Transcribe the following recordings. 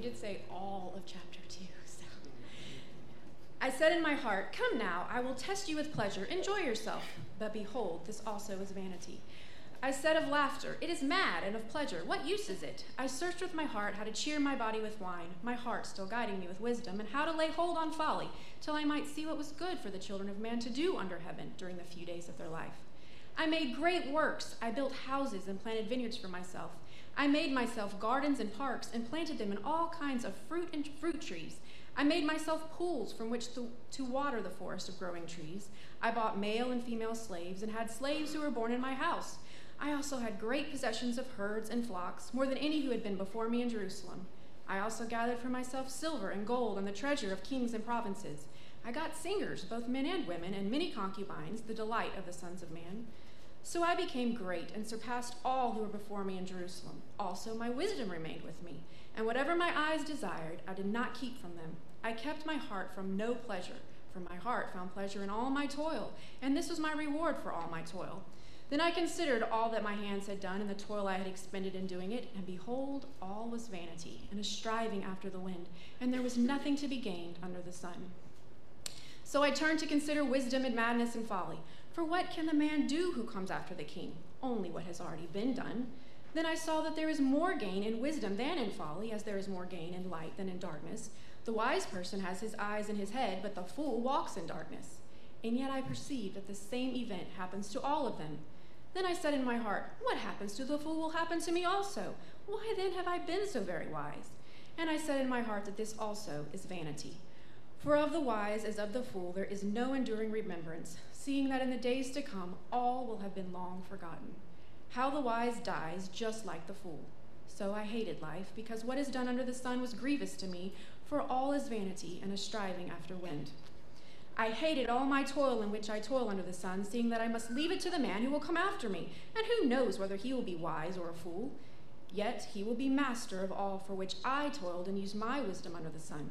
did say all of chapter 2. So. I said in my heart, Come now, I will test you with pleasure. Enjoy yourself. But behold, this also is vanity. I said of laughter, It is mad, and of pleasure, what use is it? I searched with my heart how to cheer my body with wine, my heart still guiding me with wisdom, and how to lay hold on folly, till I might see what was good for the children of man to do under heaven during the few days of their life. I made great works. I built houses and planted vineyards for myself. I made myself gardens and parks, and planted them in all kinds of fruit and fruit trees. I made myself pools from which to, to water the forest of growing trees. I bought male and female slaves, and had slaves who were born in my house. I also had great possessions of herds and flocks, more than any who had been before me in Jerusalem. I also gathered for myself silver and gold and the treasure of kings and provinces. I got singers, both men and women, and many concubines, the delight of the sons of man. So I became great and surpassed all who were before me in Jerusalem. Also, my wisdom remained with me, and whatever my eyes desired, I did not keep from them. I kept my heart from no pleasure, for my heart found pleasure in all my toil, and this was my reward for all my toil. Then I considered all that my hands had done and the toil I had expended in doing it, and behold, all was vanity and a striving after the wind, and there was nothing to be gained under the sun. So I turned to consider wisdom and madness and folly. For what can the man do who comes after the king? Only what has already been done. Then I saw that there is more gain in wisdom than in folly, as there is more gain in light than in darkness. The wise person has his eyes in his head, but the fool walks in darkness. And yet I perceive that the same event happens to all of them. Then I said in my heart, What happens to the fool will happen to me also. Why then have I been so very wise? And I said in my heart that this also is vanity. For of the wise as of the fool there is no enduring remembrance, seeing that in the days to come all will have been long forgotten. How the wise dies just like the fool. So I hated life, because what is done under the sun was grievous to me, for all is vanity and a striving after wind. I hated all my toil in which I toil under the sun, seeing that I must leave it to the man who will come after me, and who knows whether he will be wise or a fool. Yet he will be master of all for which I toiled and used my wisdom under the sun.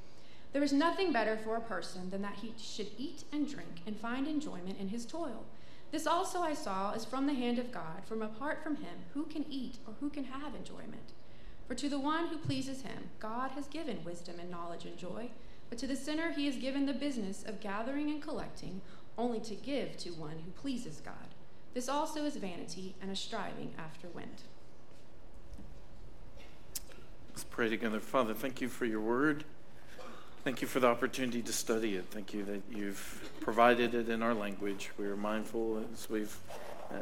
There is nothing better for a person than that he should eat and drink and find enjoyment in his toil. This also I saw is from the hand of God, from apart from him, who can eat or who can have enjoyment? For to the one who pleases him, God has given wisdom and knowledge and joy. But to the sinner, he has given the business of gathering and collecting, only to give to one who pleases God. This also is vanity and a striving after wind. Let's pray together. Father, thank you for your word. Thank you for the opportunity to study it. Thank you that you've provided it in our language. We are mindful, as we've uh,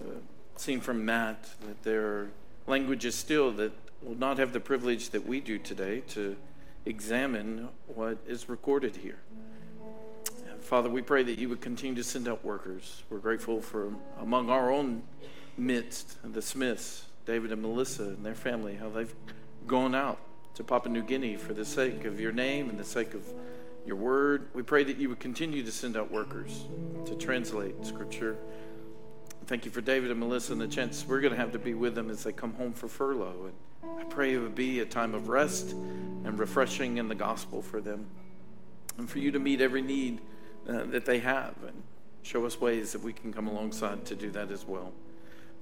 seen from Matt, that there are languages still that will not have the privilege that we do today to examine what is recorded here. Father, we pray that you would continue to send out workers. We're grateful for among our own midst, the Smiths, David and Melissa and their family, how they've gone out to Papua New Guinea for the sake of your name and the sake of your word. We pray that you would continue to send out workers to translate scripture. Thank you for David and Melissa and the chance we're going to have to be with them as they come home for furlough. And I pray it would be a time of rest and refreshing in the gospel for them and for you to meet every need uh, that they have and show us ways that we can come alongside to do that as well.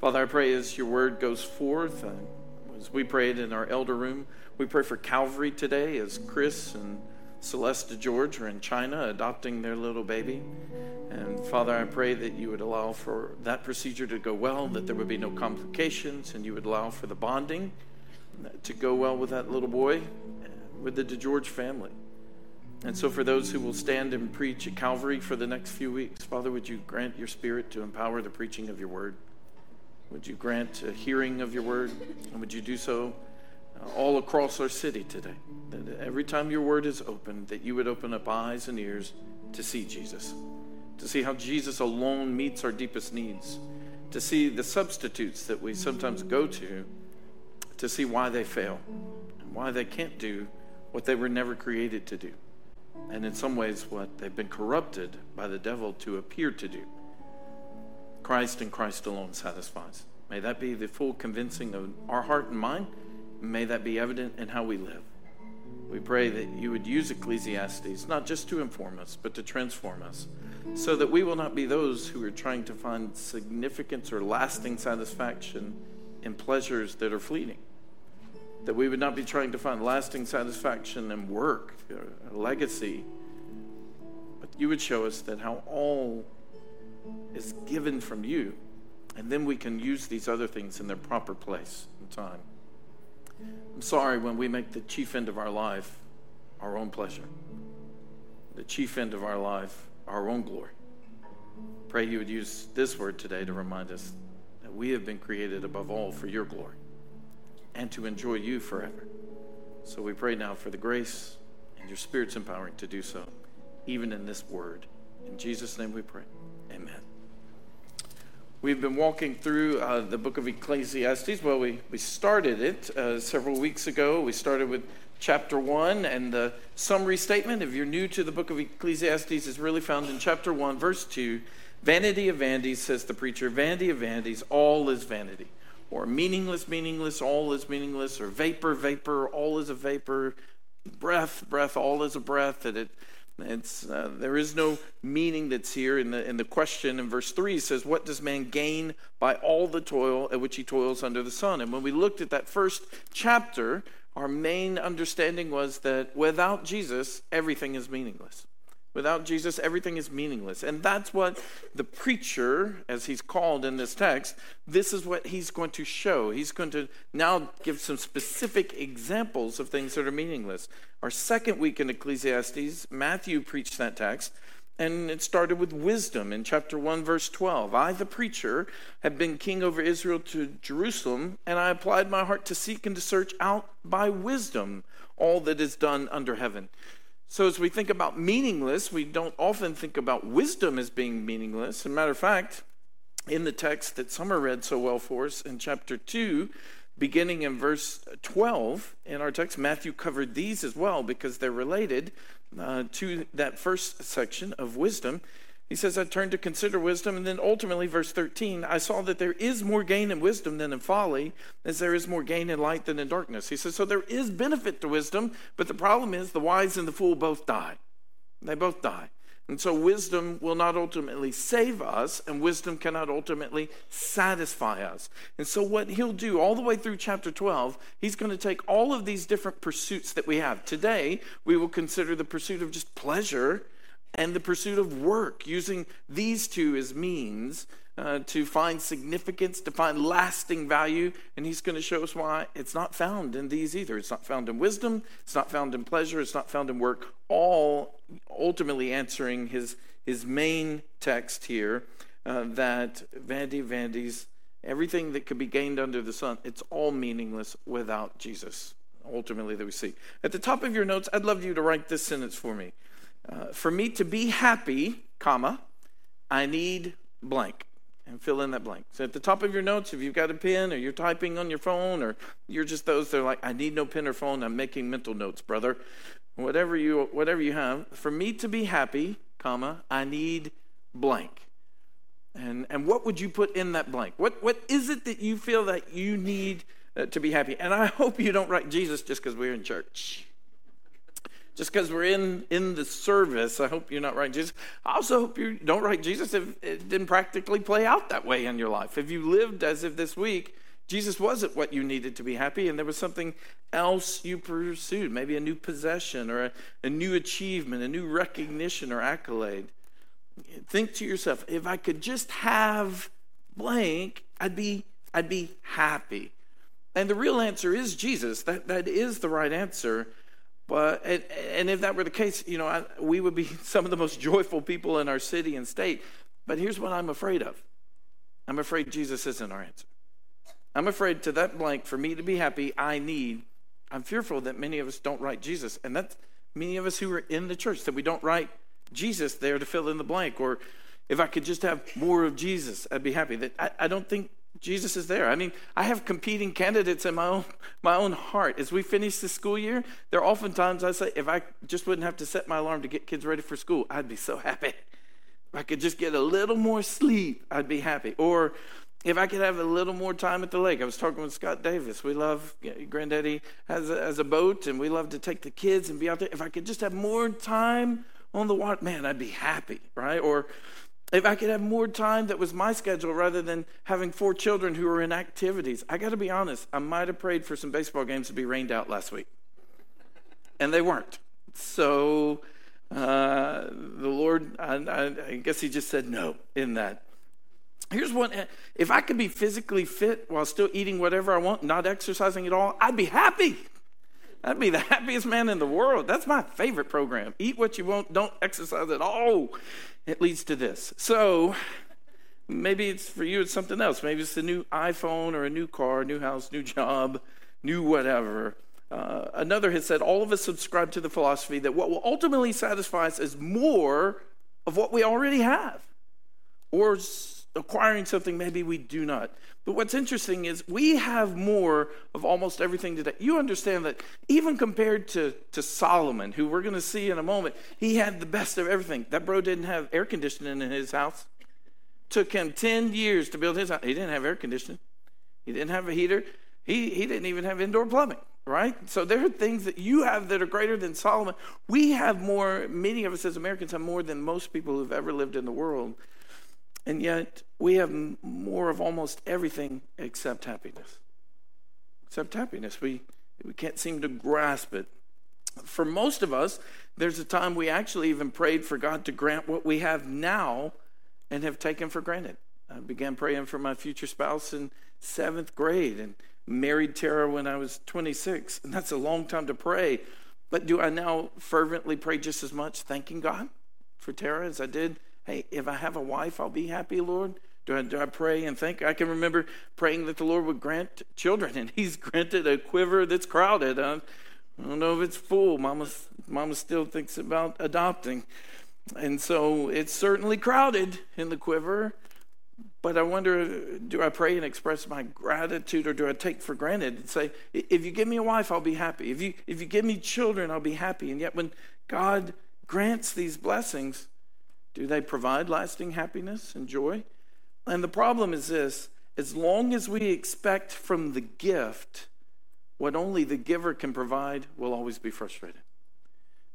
Father, I pray as your word goes forth, uh, as we prayed in our elder room, we pray for Calvary today as Chris and Celeste George are in China adopting their little baby. And Father, I pray that you would allow for that procedure to go well, that there would be no complications, and you would allow for the bonding to go well with that little boy, with the DeGeorge family. And so, for those who will stand and preach at Calvary for the next few weeks, Father, would you grant your spirit to empower the preaching of your word? Would you grant a hearing of your word? And would you do so all across our city today? That every time your word is opened, that you would open up eyes and ears to see Jesus, to see how Jesus alone meets our deepest needs, to see the substitutes that we sometimes go to to see why they fail and why they can't do what they were never created to do. And in some ways, what they've been corrupted by the devil to appear to do. Christ and Christ alone satisfies. May that be the full convincing of our heart and mind. May that be evident in how we live. We pray that you would use Ecclesiastes not just to inform us, but to transform us, so that we will not be those who are trying to find significance or lasting satisfaction in pleasures that are fleeting. That we would not be trying to find lasting satisfaction in work, a legacy, but you would show us that how all is given from you, and then we can use these other things in their proper place and time. I'm sorry when we make the chief end of our life our own pleasure, the chief end of our life our own glory. Pray you would use this word today to remind us that we have been created above all for your glory and to enjoy you forever. So we pray now for the grace and your Spirit's empowering to do so, even in this word. In Jesus' name we pray. Amen. We've been walking through uh, the book of Ecclesiastes. Well, we, we started it uh, several weeks ago. We started with chapter 1, and the summary statement, if you're new to the book of Ecclesiastes, is really found in chapter 1, verse 2. Vanity of vanities, says the preacher, vanity of vanities, all is vanity. Or meaningless, meaningless, all is meaningless, or vapor, vapor, all is a vapor, breath, breath, all is a breath, that it it's, uh, there is no meaning that's here in the, in the question in verse 3 says, What does man gain by all the toil at which he toils under the sun? And when we looked at that first chapter, our main understanding was that without Jesus, everything is meaningless. Without Jesus, everything is meaningless. And that's what the preacher, as he's called in this text, this is what he's going to show. He's going to now give some specific examples of things that are meaningless. Our second week in Ecclesiastes, Matthew preached that text. And it started with wisdom in chapter 1, verse 12. I, the preacher, have been king over Israel to Jerusalem, and I applied my heart to seek and to search out by wisdom all that is done under heaven. So, as we think about meaningless, we don't often think about wisdom as being meaningless. As a matter of fact, in the text that Summer read so well for us in chapter 2, beginning in verse 12 in our text, Matthew covered these as well because they're related uh, to that first section of wisdom. He says, I turned to consider wisdom. And then ultimately, verse 13, I saw that there is more gain in wisdom than in folly, as there is more gain in light than in darkness. He says, So there is benefit to wisdom, but the problem is the wise and the fool both die. They both die. And so wisdom will not ultimately save us, and wisdom cannot ultimately satisfy us. And so, what he'll do all the way through chapter 12, he's going to take all of these different pursuits that we have. Today, we will consider the pursuit of just pleasure and the pursuit of work, using these two as means uh, to find significance, to find lasting value. And he's going to show us why it's not found in these either. It's not found in wisdom, it's not found in pleasure, it's not found in work, all ultimately answering his, his main text here uh, that vanity, vanities, everything that could be gained under the sun, it's all meaningless without Jesus. Ultimately, that we see. At the top of your notes, I'd love you to write this sentence for me. Uh, for me to be happy, comma, I need blank. And fill in that blank. So at the top of your notes, if you've got a pen or you're typing on your phone or you're just those that are like, I need no pen or phone, I'm making mental notes, brother. Whatever you whatever you have. For me to be happy, comma, I need blank. And and what would you put in that blank? What what is it that you feel that you need uh, to be happy? And I hope you don't write Jesus just because we're in church just because we're in in the service. I hope you're not writing Jesus. I also hope you don't write Jesus if it didn't practically play out that way in your life. If you lived as if this week Jesus wasn't what you needed to be happy, and there was something else you pursued, maybe a new possession or a, a new achievement, a new recognition or accolade. Think to yourself, if I could just have blank, I'd be I'd be happy. And the real answer is Jesus. That that is the right answer. But and, and if that were the case, you know, I, we would be some of the most joyful people in our city and state. But here's what I'm afraid of. I'm afraid Jesus isn't our answer. I'm afraid to that blank for me to be happy, I need. I'm fearful that many of us don't write Jesus, and that's many of us who are in the church that we don't write Jesus there to fill in the blank. Or if I could just have more of Jesus, I'd be happy. That I, I don't think Jesus is there. I mean, I have competing candidates in my own my own heart. As we finish the school year, there are oftentimes I say, if I just wouldn't have to set my alarm to get kids ready for school, I'd be so happy. If I could just get a little more sleep, I'd be happy. Or if I could have a little more time at the lake. I was talking with Scott Davis. We love Granddaddy has a, has a boat, and we love to take the kids and be out there. If I could just have more time on the water, man, I'd be happy, right? Or if I could have more time that was my schedule rather than having four children who are in activities. I got to be honest, I might have prayed for some baseball games to be rained out last week, and they weren't. So uh, the Lord, I, I, I guess He just said no in that. Here's one if I could be physically fit while still eating whatever I want, not exercising at all, I'd be happy. I'd be the happiest man in the world. That's my favorite program. Eat what you want, don't exercise at all it leads to this. So maybe it's for you, it's something else. Maybe it's a new iPhone or a new car, new house, new job, new whatever. Uh, another has said, all of us subscribe to the philosophy that what will ultimately satisfy us is more of what we already have, or acquiring something maybe we do not. But what's interesting is we have more of almost everything today. You understand that even compared to, to Solomon, who we're going to see in a moment, he had the best of everything. That bro didn't have air conditioning in his house. Took him 10 years to build his house. He didn't have air conditioning, he didn't have a heater, he, he didn't even have indoor plumbing, right? So there are things that you have that are greater than Solomon. We have more, many of us as Americans have more than most people who've ever lived in the world. And yet, we have more of almost everything except happiness. Except happiness. We, we can't seem to grasp it. For most of us, there's a time we actually even prayed for God to grant what we have now and have taken for granted. I began praying for my future spouse in seventh grade and married Tara when I was 26. And that's a long time to pray. But do I now fervently pray just as much, thanking God for Tara as I did Hey, if I have a wife, I'll be happy, Lord. Do I, do I pray and think? I can remember praying that the Lord would grant children, and He's granted a quiver that's crowded. I, I don't know if it's full. Mama, Mama still thinks about adopting. And so it's certainly crowded in the quiver. But I wonder do I pray and express my gratitude or do I take for granted and say, if you give me a wife, I'll be happy. If you, if you give me children, I'll be happy. And yet when God grants these blessings, do they provide lasting happiness and joy? And the problem is this as long as we expect from the gift what only the giver can provide, we'll always be frustrated.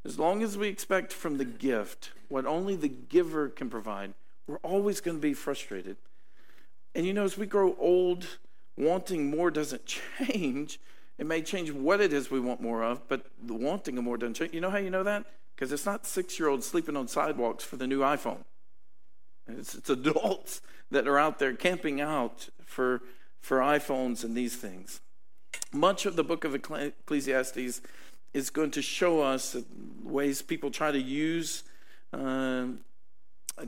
As long as we expect from the gift what only the giver can provide, we're always going to be frustrated. And you know, as we grow old, wanting more doesn't change. It may change what it is we want more of, but the wanting of more doesn't change. You know how you know that? Because it's not six year olds sleeping on sidewalks for the new iPhone. It's, it's adults that are out there camping out for, for iPhones and these things. Much of the book of Ecclesiastes is going to show us ways people try to use uh,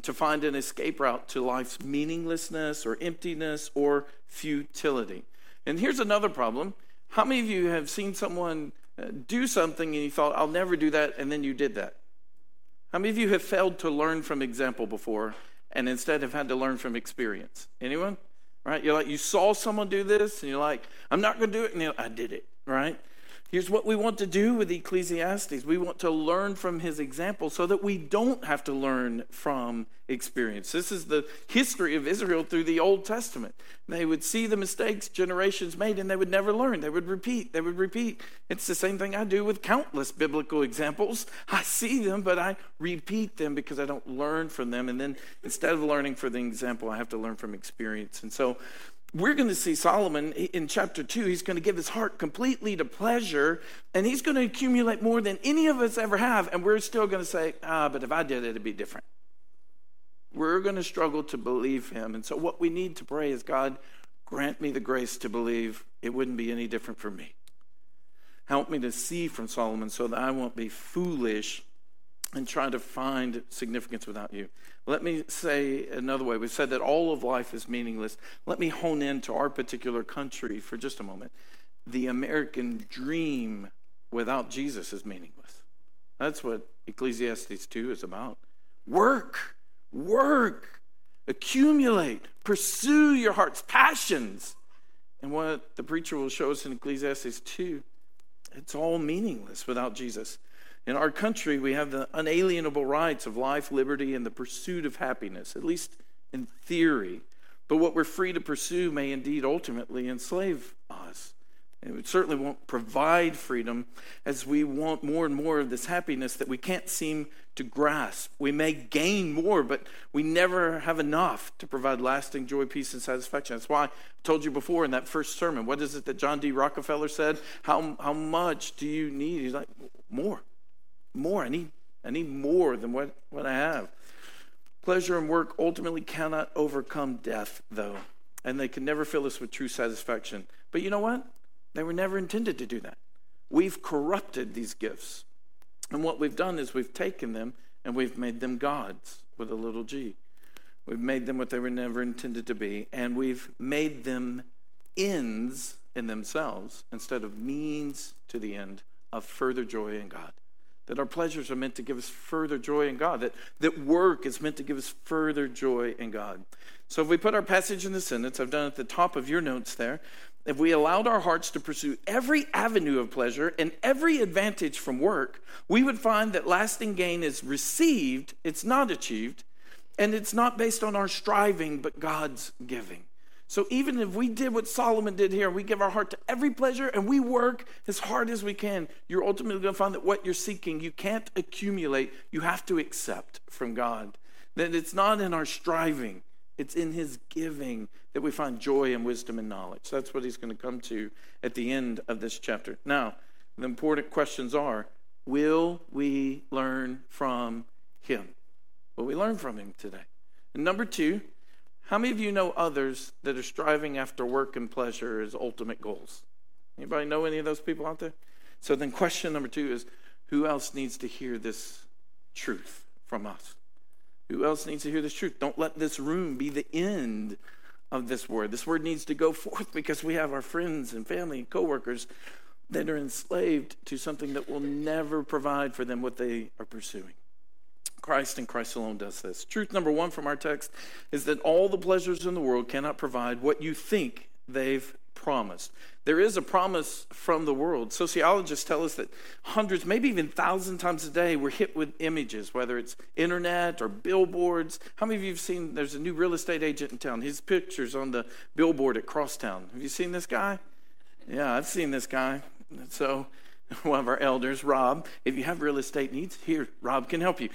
to find an escape route to life's meaninglessness or emptiness or futility. And here's another problem. How many of you have seen someone do something and you thought, I'll never do that, and then you did that? How many of you have failed to learn from example before and instead have had to learn from experience? Anyone? Right? You're like, you saw someone do this and you're like, I'm not going to do it. And I did it. Right? Here's what we want to do with Ecclesiastes we want to learn from his example so that we don't have to learn from experience. This is the history of Israel through the Old Testament. They would see the mistakes generations made and they would never learn. They would repeat, they would repeat. It's the same thing I do with countless biblical examples. I see them, but I repeat them because I don't learn from them. And then instead of learning from the example, I have to learn from experience. And so we're going to see Solomon in chapter 2. He's going to give his heart completely to pleasure, and he's going to accumulate more than any of us ever have. And we're still going to say, ah, but if I did it, it'd be different. We're going to struggle to believe him. And so, what we need to pray is, God, grant me the grace to believe it wouldn't be any different for me. Help me to see from Solomon so that I won't be foolish and try to find significance without you. Let me say another way. We've said that all of life is meaningless. Let me hone in to our particular country for just a moment. The American dream without Jesus is meaningless. That's what Ecclesiastes 2 is about. Work, work. accumulate, pursue your heart's passions. And what the preacher will show us in Ecclesiastes 2, it's all meaningless without Jesus. In our country, we have the unalienable rights of life, liberty, and the pursuit of happiness, at least in theory. But what we're free to pursue may indeed ultimately enslave us. And It certainly won't provide freedom as we want more and more of this happiness that we can't seem to grasp. We may gain more, but we never have enough to provide lasting joy, peace, and satisfaction. That's why I told you before in that first sermon what is it that John D. Rockefeller said? How, how much do you need? He's like, more. More. I need, I need more than what, what I have. Pleasure and work ultimately cannot overcome death, though, and they can never fill us with true satisfaction. But you know what? They were never intended to do that. We've corrupted these gifts. And what we've done is we've taken them and we've made them gods with a little g. We've made them what they were never intended to be, and we've made them ends in themselves instead of means to the end of further joy in God. That our pleasures are meant to give us further joy in God, that, that work is meant to give us further joy in God. So if we put our passage in the sentence, I've done it at the top of your notes there, if we allowed our hearts to pursue every avenue of pleasure and every advantage from work, we would find that lasting gain is received, it's not achieved, and it's not based on our striving, but God's giving. So even if we did what Solomon did here, we give our heart to every pleasure and we work as hard as we can, you're ultimately going to find that what you're seeking, you can't accumulate, you have to accept from God. That it's not in our striving, it's in his giving that we find joy and wisdom and knowledge. That's what he's going to come to at the end of this chapter. Now, the important questions are will we learn from him? Will we learn from him today? And number two, how many of you know others that are striving after work and pleasure as ultimate goals? Anybody know any of those people out there? So then question number two is who else needs to hear this truth from us? Who else needs to hear this truth? Don't let this room be the end of this word. This word needs to go forth because we have our friends and family and coworkers that are enslaved to something that will never provide for them what they are pursuing. Christ and Christ alone does this. Truth number one from our text is that all the pleasures in the world cannot provide what you think they've promised. There is a promise from the world. Sociologists tell us that hundreds, maybe even thousands times a day, we're hit with images, whether it's internet or billboards. How many of you have seen there's a new real estate agent in town? His picture's on the billboard at Crosstown. Have you seen this guy? Yeah, I've seen this guy. So one of our elders, Rob. If you have real estate needs, here, Rob can help you.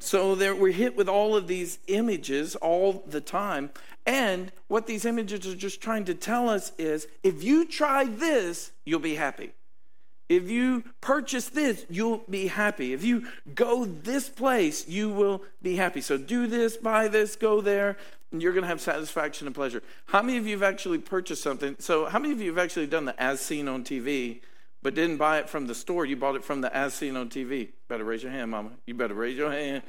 So there, we're hit with all of these images all the time. And what these images are just trying to tell us is if you try this, you'll be happy. If you purchase this, you'll be happy. If you go this place, you will be happy. So do this, buy this, go there, and you're going to have satisfaction and pleasure. How many of you have actually purchased something? So, how many of you have actually done the as seen on TV? But didn't buy it from the store. You bought it from the as seen on TV. Better raise your hand, Mama. You better raise your hand.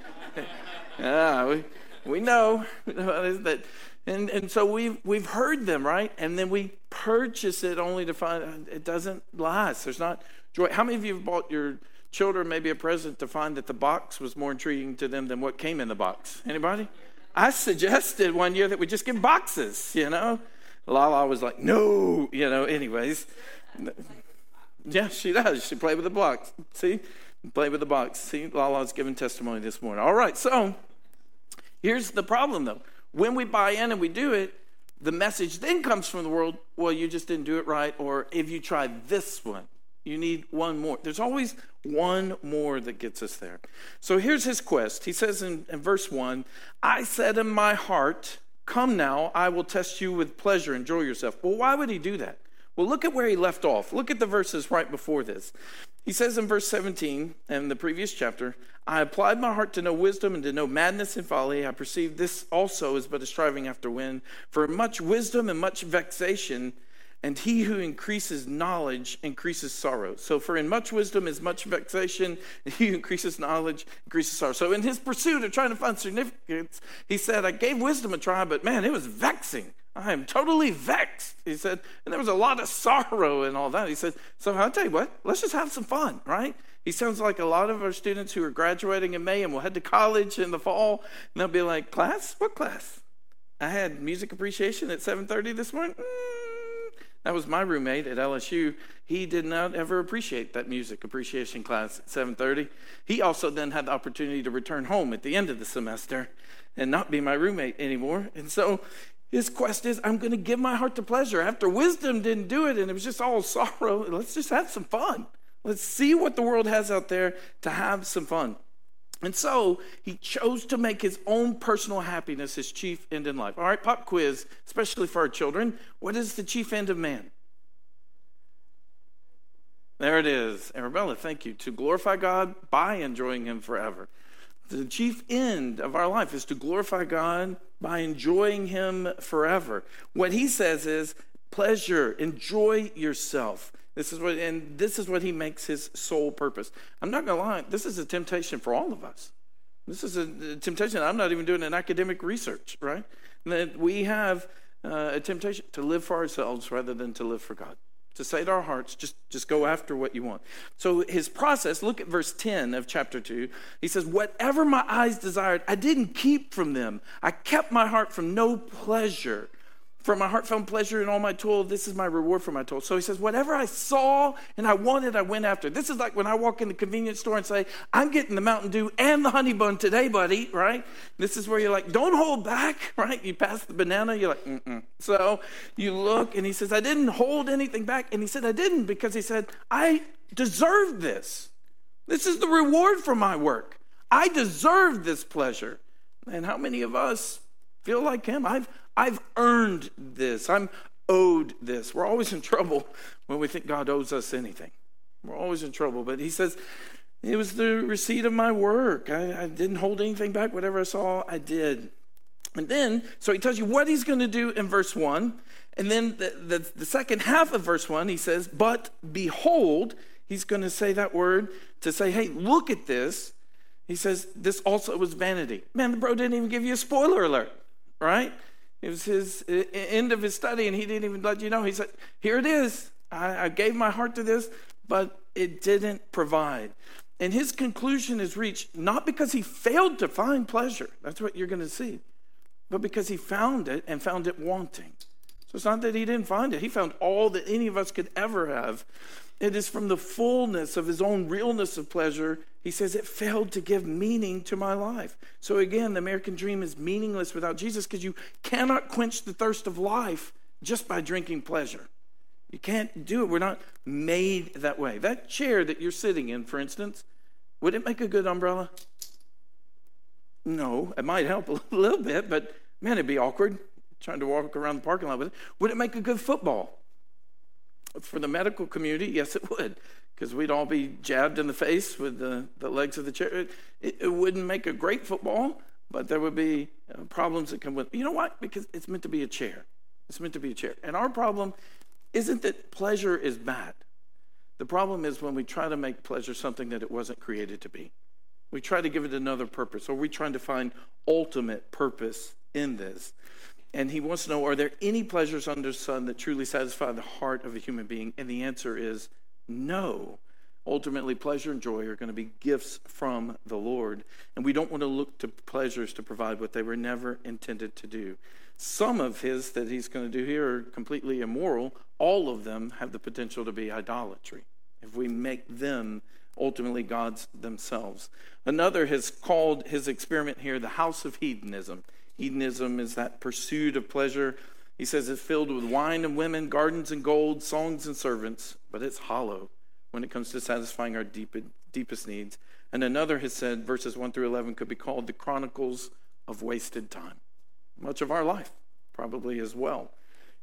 yeah, we, we know that. And, and so we've, we've heard them, right? And then we purchase it only to find it doesn't last. There's not joy. How many of you have bought your children maybe a present to find that the box was more intriguing to them than what came in the box? Anybody? I suggested one year that we just give boxes, you know? Lala was like, no, you know, anyways. Yeah, she does. She played with the box. See? Play with the box. See, Lala's giving testimony this morning. All right, so here's the problem though. When we buy in and we do it, the message then comes from the world, well, you just didn't do it right, or if you try this one, you need one more. There's always one more that gets us there. So here's his quest. He says in, in verse 1 I said in my heart, Come now, I will test you with pleasure, enjoy yourself. Well, why would he do that? Well, look at where he left off. Look at the verses right before this. He says in verse 17 in the previous chapter, I applied my heart to know wisdom and to know madness and folly. I perceived this also is but a striving after wind. For much wisdom and much vexation, and he who increases knowledge increases sorrow. So, for in much wisdom is much vexation, and he who increases knowledge increases sorrow. So, in his pursuit of trying to find significance, he said, I gave wisdom a try, but man, it was vexing. I am totally vexed. He said, and there was a lot of sorrow and all that. He said, so I'll tell you what, let's just have some fun, right? He sounds like a lot of our students who are graduating in May and will head to college in the fall, and they'll be like, class? What class? I had music appreciation at 7:30 this morning. Mm, that was my roommate at LSU. He did not ever appreciate that music appreciation class at 7:30. He also then had the opportunity to return home at the end of the semester and not be my roommate anymore. And so his quest is I'm going to give my heart to pleasure. After wisdom didn't do it and it was just all sorrow, let's just have some fun. Let's see what the world has out there to have some fun. And so he chose to make his own personal happiness his chief end in life. All right, pop quiz, especially for our children. What is the chief end of man? There it is. Arabella, thank you. To glorify God by enjoying him forever. The chief end of our life is to glorify God by enjoying him forever. What he says is pleasure, enjoy yourself. This is what, and this is what he makes his sole purpose. I'm not going to lie, this is a temptation for all of us. This is a, temptation. I'm not even doing an academic research, right? That we have uh, a temptation to live for ourselves rather than to live for God. To say to our hearts, just, just go after what you want. So his process, look at verse 10 of chapter 2. He says, Whatever my eyes desired, I didn't keep from them. I kept my heart from no pleasure for my heart found pleasure in all my toil. This is my reward for my toil. So he says, Whatever I saw and I wanted, I went after. This is like when I walk in the convenience store and say, I'm getting the Mountain Dew and the honey bun today, buddy, right? This is where you're like, Don't hold back, right? You pass the banana, you're like, Mm-mm. So you look and he says, I didn't hold anything back. And he said, I didn't because he said, I deserve this. This is the reward for my work. I deserve this pleasure. And how many of us feel like him? I've I've earned this. I'm owed this. We're always in trouble when we think God owes us anything. We're always in trouble. But he says, it was the receipt of my work. I, I didn't hold anything back. Whatever I saw, I did. And then, so he tells you what he's going to do in verse 1. And then the, the, the, second half of verse 1, he says, But behold, he's going to say that word to say, Hey, look at this. He says, This also was vanity. Man, the bro didn't even give you a spoiler alert, right? It was his end of his study, and he didn't even let you know. He said, Here it is. I, I gave my heart to this, but it didn't provide. And his conclusion is reached not because he failed to find pleasure, that's what you're going to see, but because he found it and found it wanting. So it's not that he didn't find it, he found all that any of us could ever have. It is from the fullness of his own realness of pleasure he says it failed to give meaning to my life. So again, the American dream is meaningless without Jesus because you cannot quench the thirst of life just by drinking pleasure. You can't do it. We're not made that way. That chair that you're sitting in, for instance, would it make a good umbrella? No, it might help a little bit, but man, it'd be awkward trying to walk around the parking lot with it. Would it make a good football? For the medical community, yes, it would because we'd all be jabbed in the face with the, the legs of the chair. It, it wouldn't make a great football, but there would be uh, problems that come with You know what? Because it's meant to be a chair. It's meant to be a chair. And our problem isn't that pleasure is bad. The problem is when we try to make pleasure something that it wasn't created to be. We try to give it another purpose, or we trying to find ultimate purpose in this. And he wants to know are there any pleasures under the sun that truly satisfy the heart of a human being? And the answer is no. Ultimately, pleasure and joy are going to be gifts from the Lord. And we don't want to look to pleasures to provide what they were never intended to do. Some of his that he's going to do here are completely immoral. All of them have the potential to be idolatry if we make them ultimately gods themselves. Another has called his experiment here the house of hedonism. Hedonism is that pursuit of pleasure he says it's filled with wine and women, gardens and gold, songs and servants, but it's hollow when it comes to satisfying our deep, deepest needs. And another has said, verses 1 through 11 could be called the chronicles of wasted time. Much of our life, probably as well.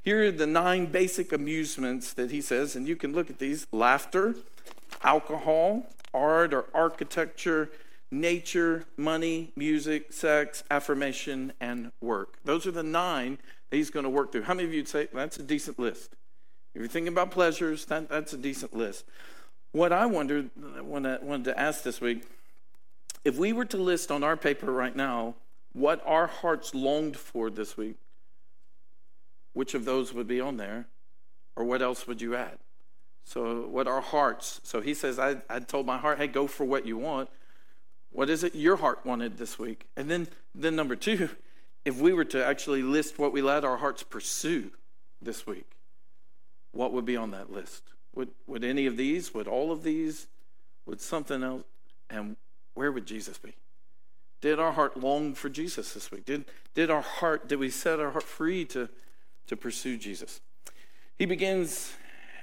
Here are the nine basic amusements that he says, and you can look at these laughter, alcohol, art or architecture, nature, money, music, sex, affirmation, and work. Those are the nine that he's going to work through. How many of you would say that's a decent list? If you're thinking about pleasures, that, that's a decent list. What I wondered, I wanted to ask this week, if we were to list on our paper right now what our hearts longed for this week, which of those would be on there? Or what else would you add? So, what our hearts, so he says, I, I told my heart, hey, go for what you want. What is it your heart wanted this week? And then, then number two, if we were to actually list what we let our hearts pursue this week, what would be on that list? Would, would any of these? Would all of these? Would something else? And where would Jesus be? Did our heart long for Jesus this week? Did, did our heart, did we set our heart free to, to pursue Jesus? He begins,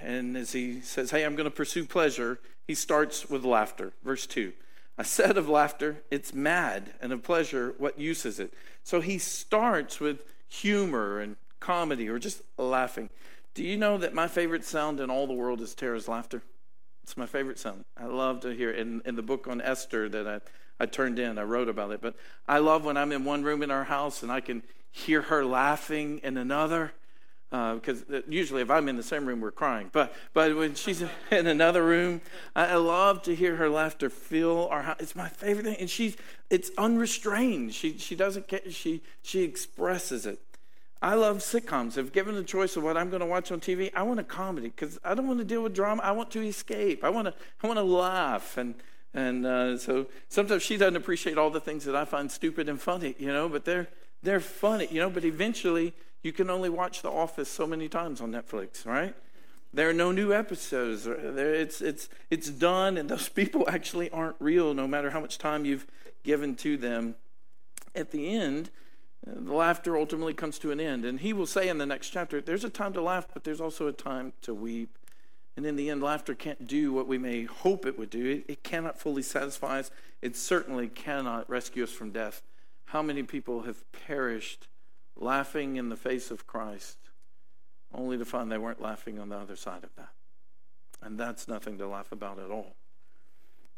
and as he says, Hey, I'm going to pursue pleasure, he starts with laughter. Verse 2. I said of laughter, it's mad, and of pleasure, what use is it? So he starts with humor and comedy or just laughing. Do you know that my favorite sound in all the world is Tara's laughter? It's my favorite sound. I love to hear it. In, in the book on Esther that I, I turned in, I wrote about it. But I love when I'm in one room in our house and I can hear her laughing in another because uh, usually if I'm in the same room, we're crying. But but when she's in another room, I, I love to hear her laughter fill our house. It's my favorite thing, and she's it's unrestrained. She she doesn't get she she expresses it. I love sitcoms. If given the choice of what I'm going to watch on TV, I want a comedy because I don't want to deal with drama. I want to escape. I want to I want to laugh and. And uh, so sometimes she doesn't appreciate all the things that I find stupid and funny, you know, but they're they're funny, you know. But eventually, you can only watch The Office so many times on Netflix, right? There are no new episodes. It's, it's, it's done, and those people actually aren't real no matter how much time you've given to them. At the end, the laughter ultimately comes to an end. And he will say in the next chapter, there's a time to laugh, but there's also a time to weep. And in the end, laughter can't do what we may hope it would do. It, it, cannot fully satisfy us. It certainly cannot rescue us from death. How many people have perished laughing in the face of Christ, only to find they weren't laughing on the other side of that. And that's nothing to laugh about at all.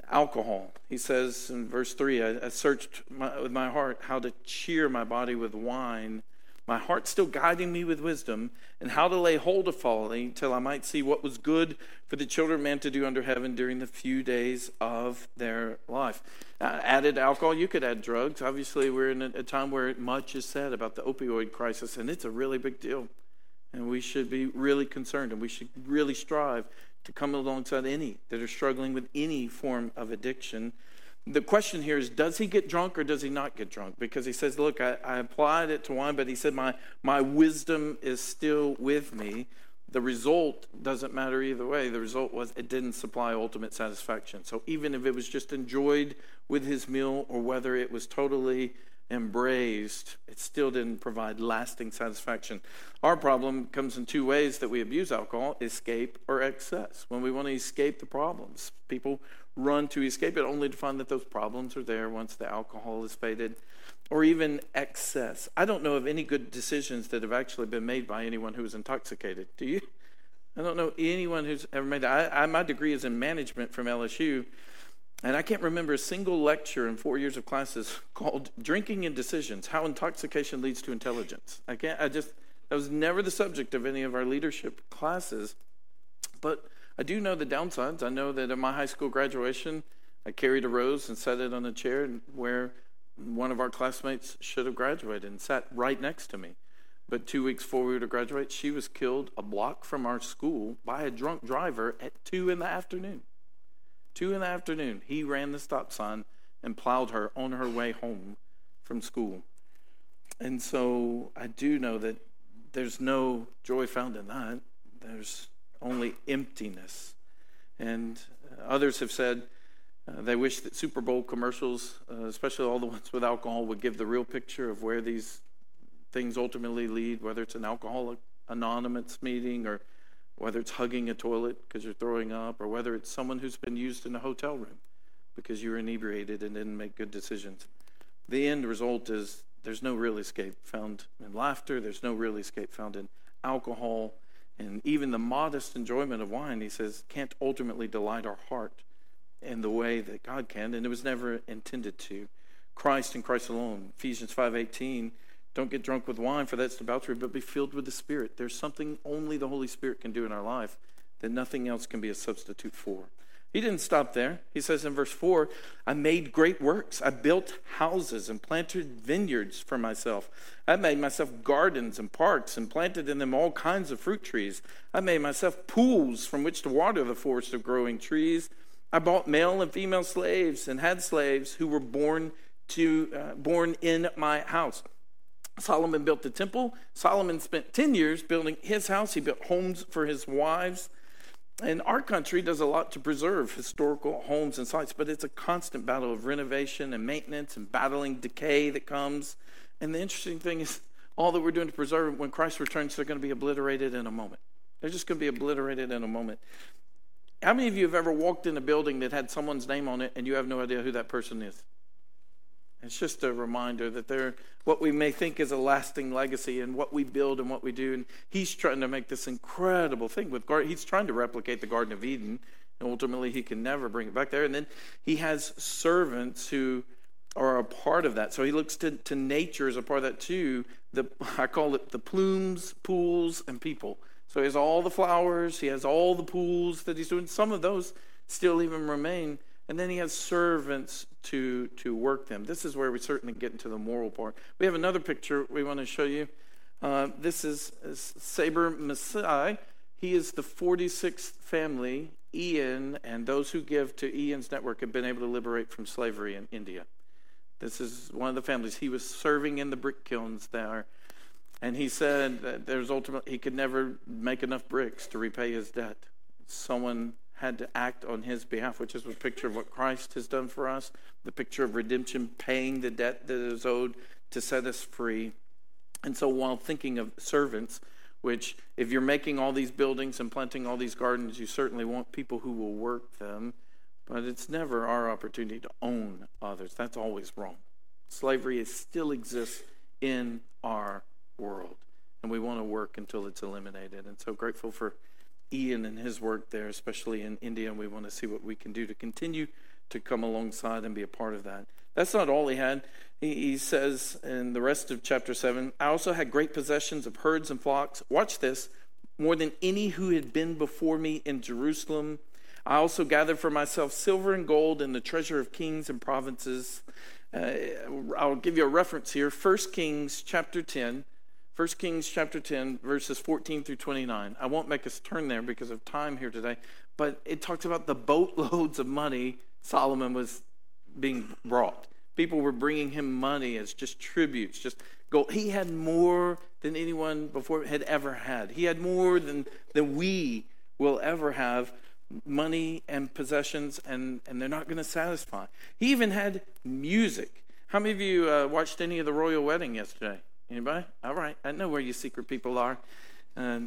Alcohol. He says in verse 3 I, I searched my, with my heart how to cheer my body with wine my heart still guiding me with wisdom, and how to lay hold of folly till I might see what was good for the children of man to do under heaven during the few days of their life. Uh, added alcohol, you could add drugs. Obviously, we're in a, a time where much is said about the opioid crisis, and it's a really big deal. And we should be really concerned, and we should really strive to come alongside any that are struggling with any form of addiction the question here is does he get drunk or does he not get drunk? Because he says look I, I, applied it to wine but he said my, my wisdom is still with me. The result doesn't matter either way. The result was it didn't supply ultimate satisfaction. So even if it was just enjoyed with his meal or whether it was totally embraced it still didn't provide lasting satisfaction. Our problem comes in two ways that we abuse alcohol escape or excess. When we want to escape the problems people run to escape it, only to find that those problems are there once the alcohol is faded, or even excess. I don't know of any good decisions that have actually been made by anyone who was intoxicated. Do you? I don't know anyone who's ever made that. I, I, my degree is in management from LSU, and I can't remember a single lecture in four years of classes called "Drinking and Decisions: How Intoxication Leads to Intelligence." I can't. I just that was never the subject of any of our leadership classes, but I do know the downsides. I know that at my high school graduation, I carried a rose and set it on a chair where one of our classmates should have graduated and sat right next to me. But two weeks before we were to graduate, she was killed a block from our school by a drunk driver at two in the afternoon. Two in the afternoon, he ran the stop sign and plowed her on her way home from school. And so I do know that there's no joy found in that. There's only emptiness. And uh, others have said uh, they wish that Super Bowl commercials, uh, especially all the ones with alcohol, would give the real picture of where these things ultimately lead, whether it's an alcoholic anonymous meeting or whether it's hugging a toilet because you're throwing up or whether it's someone who's been used in a hotel room because you were inebriated and didn't make good decisions. The end result is there's no real escape found in laughter, there's no real escape found in alcohol and even the modest enjoyment of wine, he says, can't ultimately delight our heart in the way that God can, and it was never intended to. Christ and Christ alone. Ephesians 5:18, don't get drunk with wine, for that's debauchery, but be filled with the Spirit. There's something only the Holy Spirit can do in our life that nothing else can be a substitute for. He didn't stop there. He says in verse 4 I made great works. I built houses and planted vineyards for myself. I made myself gardens and parks and planted in them all kinds of fruit trees. I made myself pools from which to water the forest of growing trees. I bought male and female slaves and had slaves who were born to uh, born in my house. Solomon built the temple. Solomon spent 10 years building his house. He built homes for his wives. And our country does a lot to preserve historical homes and sites, but it's a constant battle of renovation and maintenance and battling decay that comes. And the interesting thing is, all that we're doing to preserve when Christ returns, they're going to be obliterated in a moment. They're just going to be obliterated in a moment. How many of you have ever walked in a building that had someone's name on it and you have no idea who that person is? It's just a reminder that they're what we may think is a lasting legacy and what we build and what we do. And he's trying to make this incredible thing with God. He's trying to replicate the Garden of Eden. And ultimately, he can never bring it back there. And then he has servants who are a part of that. So he looks to, to nature as a part of that too. The, I call it the plumes, pools, and people. So he has all the flowers, he has all the pools that he's doing. Some of those still even remain and then he has servants to to work them. This is where we certainly get into the moral part. We have another picture we want to show you. Uh, this is, is Saber Maasai. He is the 46th family. Ian and those who give to Ian's network have been able to liberate from slavery in India. This is one of the families. He was serving in the brick kilns there. And he said that there's ultimately, he could never make enough bricks to repay his debt. Someone had to act on his behalf, which is a picture of what Christ has done for us, the picture of redemption, paying the debt that is owed to set us free. And so while thinking of servants, which if you're making all these buildings and planting all these gardens, you certainly want people who will work them, but it's never our opportunity to own others. That's always wrong. Slavery still exists in our world, and we want to work until it's eliminated. And so grateful for Ian and his work there, especially in India, and we want to see what we can do to continue to come alongside and be a part of that. That's not all he had. He, he says in the rest of chapter 7 I also had great possessions of herds and flocks. Watch this more than any who had been before me in Jerusalem. I also gathered for myself silver and gold and the treasure of kings and provinces. Uh, I'll give you a reference here 1 Kings chapter 10 1 Kings chapter 10, verses 14 through 29. I won't make us turn there because of time here today, but it talks about the boatloads of money Solomon was being brought. People were bringing him money as just tributes, just gold. He had more than anyone before had ever had. He had more than, than we will ever have money and possessions, and, and they're not going to satisfy. He even had music. How many of you uh, watched any of the royal wedding yesterday? Anybody? All right. I know where you secret people are. Uh,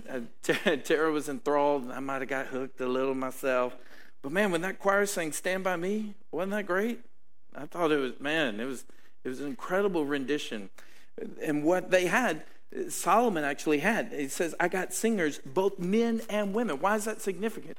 Tara was enthralled. I might have got hooked a little myself. But man, when that choir sang "Stand by Me," wasn't that great? I thought it was man. It was it was an incredible rendition. And what they had, Solomon actually had. He says, "I got singers, both men and women." Why is that significant?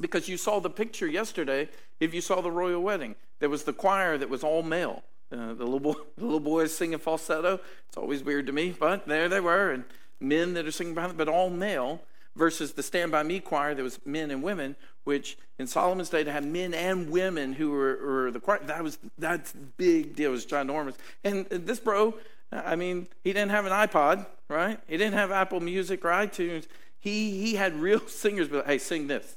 Because you saw the picture yesterday. If you saw the royal wedding, there was the choir that was all male. Uh, the, little boy, the little boys singing falsetto. It's always weird to me, but there they were, and men that are singing behind them, but all male, versus the Stand By Me choir that was men and women, which in Solomon's day to have men and women who were, were the choir, that was that's big deal. It was ginormous. And this bro, I mean, he didn't have an iPod, right? He didn't have Apple Music or iTunes. He he had real singers, but hey, sing this,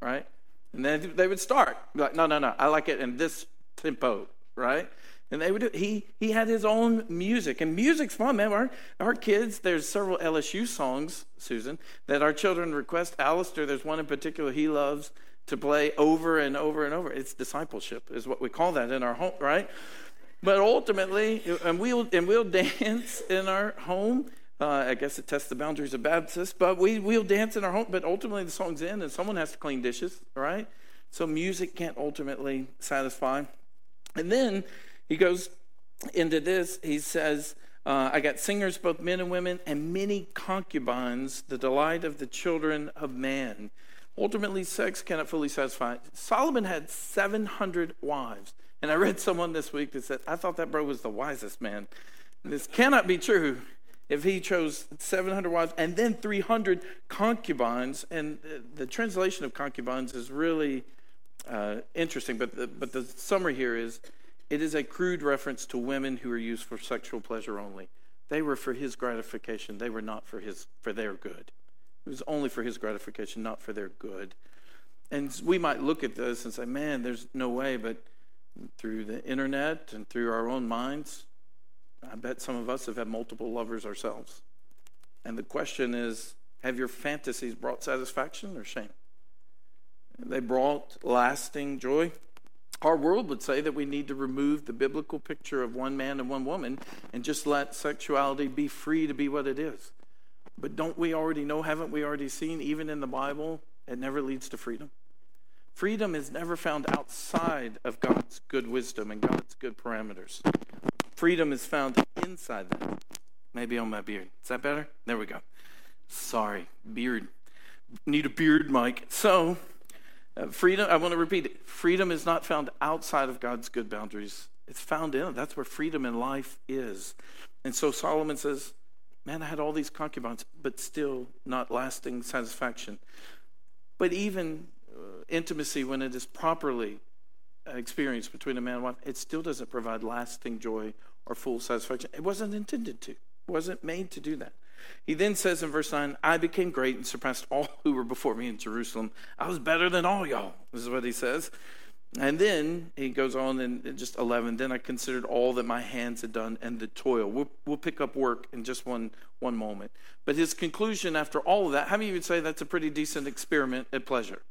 right? And then they would start like, no, no, no, I like it in this tempo, right? And they would do, he he had his own music, and music's fun, man. Our our kids, there's several LSU songs, Susan, that our children request. Alistair, there's one in particular he loves to play over and over and over. It's discipleship, is what we call that in our home, right? But ultimately, and we'll and we'll dance in our home. Uh, I guess it tests the boundaries of Baptist, but we we'll dance in our home. But ultimately, the song's in, and someone has to clean dishes, right? So music can't ultimately satisfy. And then he goes into this, he says, uh, I got singers, both men and women, and many concubines, the delight of the children of man. Ultimately, sex cannot fully satisfy. Solomon had 700 wives. And I read someone this week that said, I thought that bro was the wisest man. This cannot be true if he chose 700 wives and then 300 concubines. And the translation of concubines is really uh, interesting, but the, but the summary here is it is a crude reference to women who are used for sexual pleasure only. They were for his gratification. They were not for his for their good. It was only for his gratification, not for their good. And we might look at this and say, "Man, there's no way." But through the internet and through our own minds, I bet some of us have had multiple lovers ourselves. And the question is have your fantasies brought satisfaction or shame? They brought lasting joy. Our world would say that we need to remove the biblical picture of one man and one woman and just let sexuality be free to be what it is. But don't we already know, haven't we already seen, even in the Bible, it never leads to freedom? Freedom is never found outside of God's good wisdom and God's good parameters. Freedom is found inside that. Maybe on my beard. Is that better? There we go. Sorry, beard. Need a beard, Mike. So, uh, freedom, I want to repeat it. Freedom is not found outside of God's good boundaries, it's found in it. That's where freedom in life is. And so Solomon says, Man, I had all these concubines, but still not lasting satisfaction. But even uh, intimacy, when it is properly experienced between a man and wife, it still doesn't provide lasting joy or full satisfaction. It wasn't intended to, it wasn't made to do that. He then says in verse 9, I became great and surpassed all who were before me in Jerusalem. I was better than all y'all. This is what he says. And then he goes on in just 11, then I considered all that my hands had done and the toil. We'll, we'll pick up work in just one, one moment. But his conclusion after all of that, how many of would say that's a pretty decent experiment at pleasure?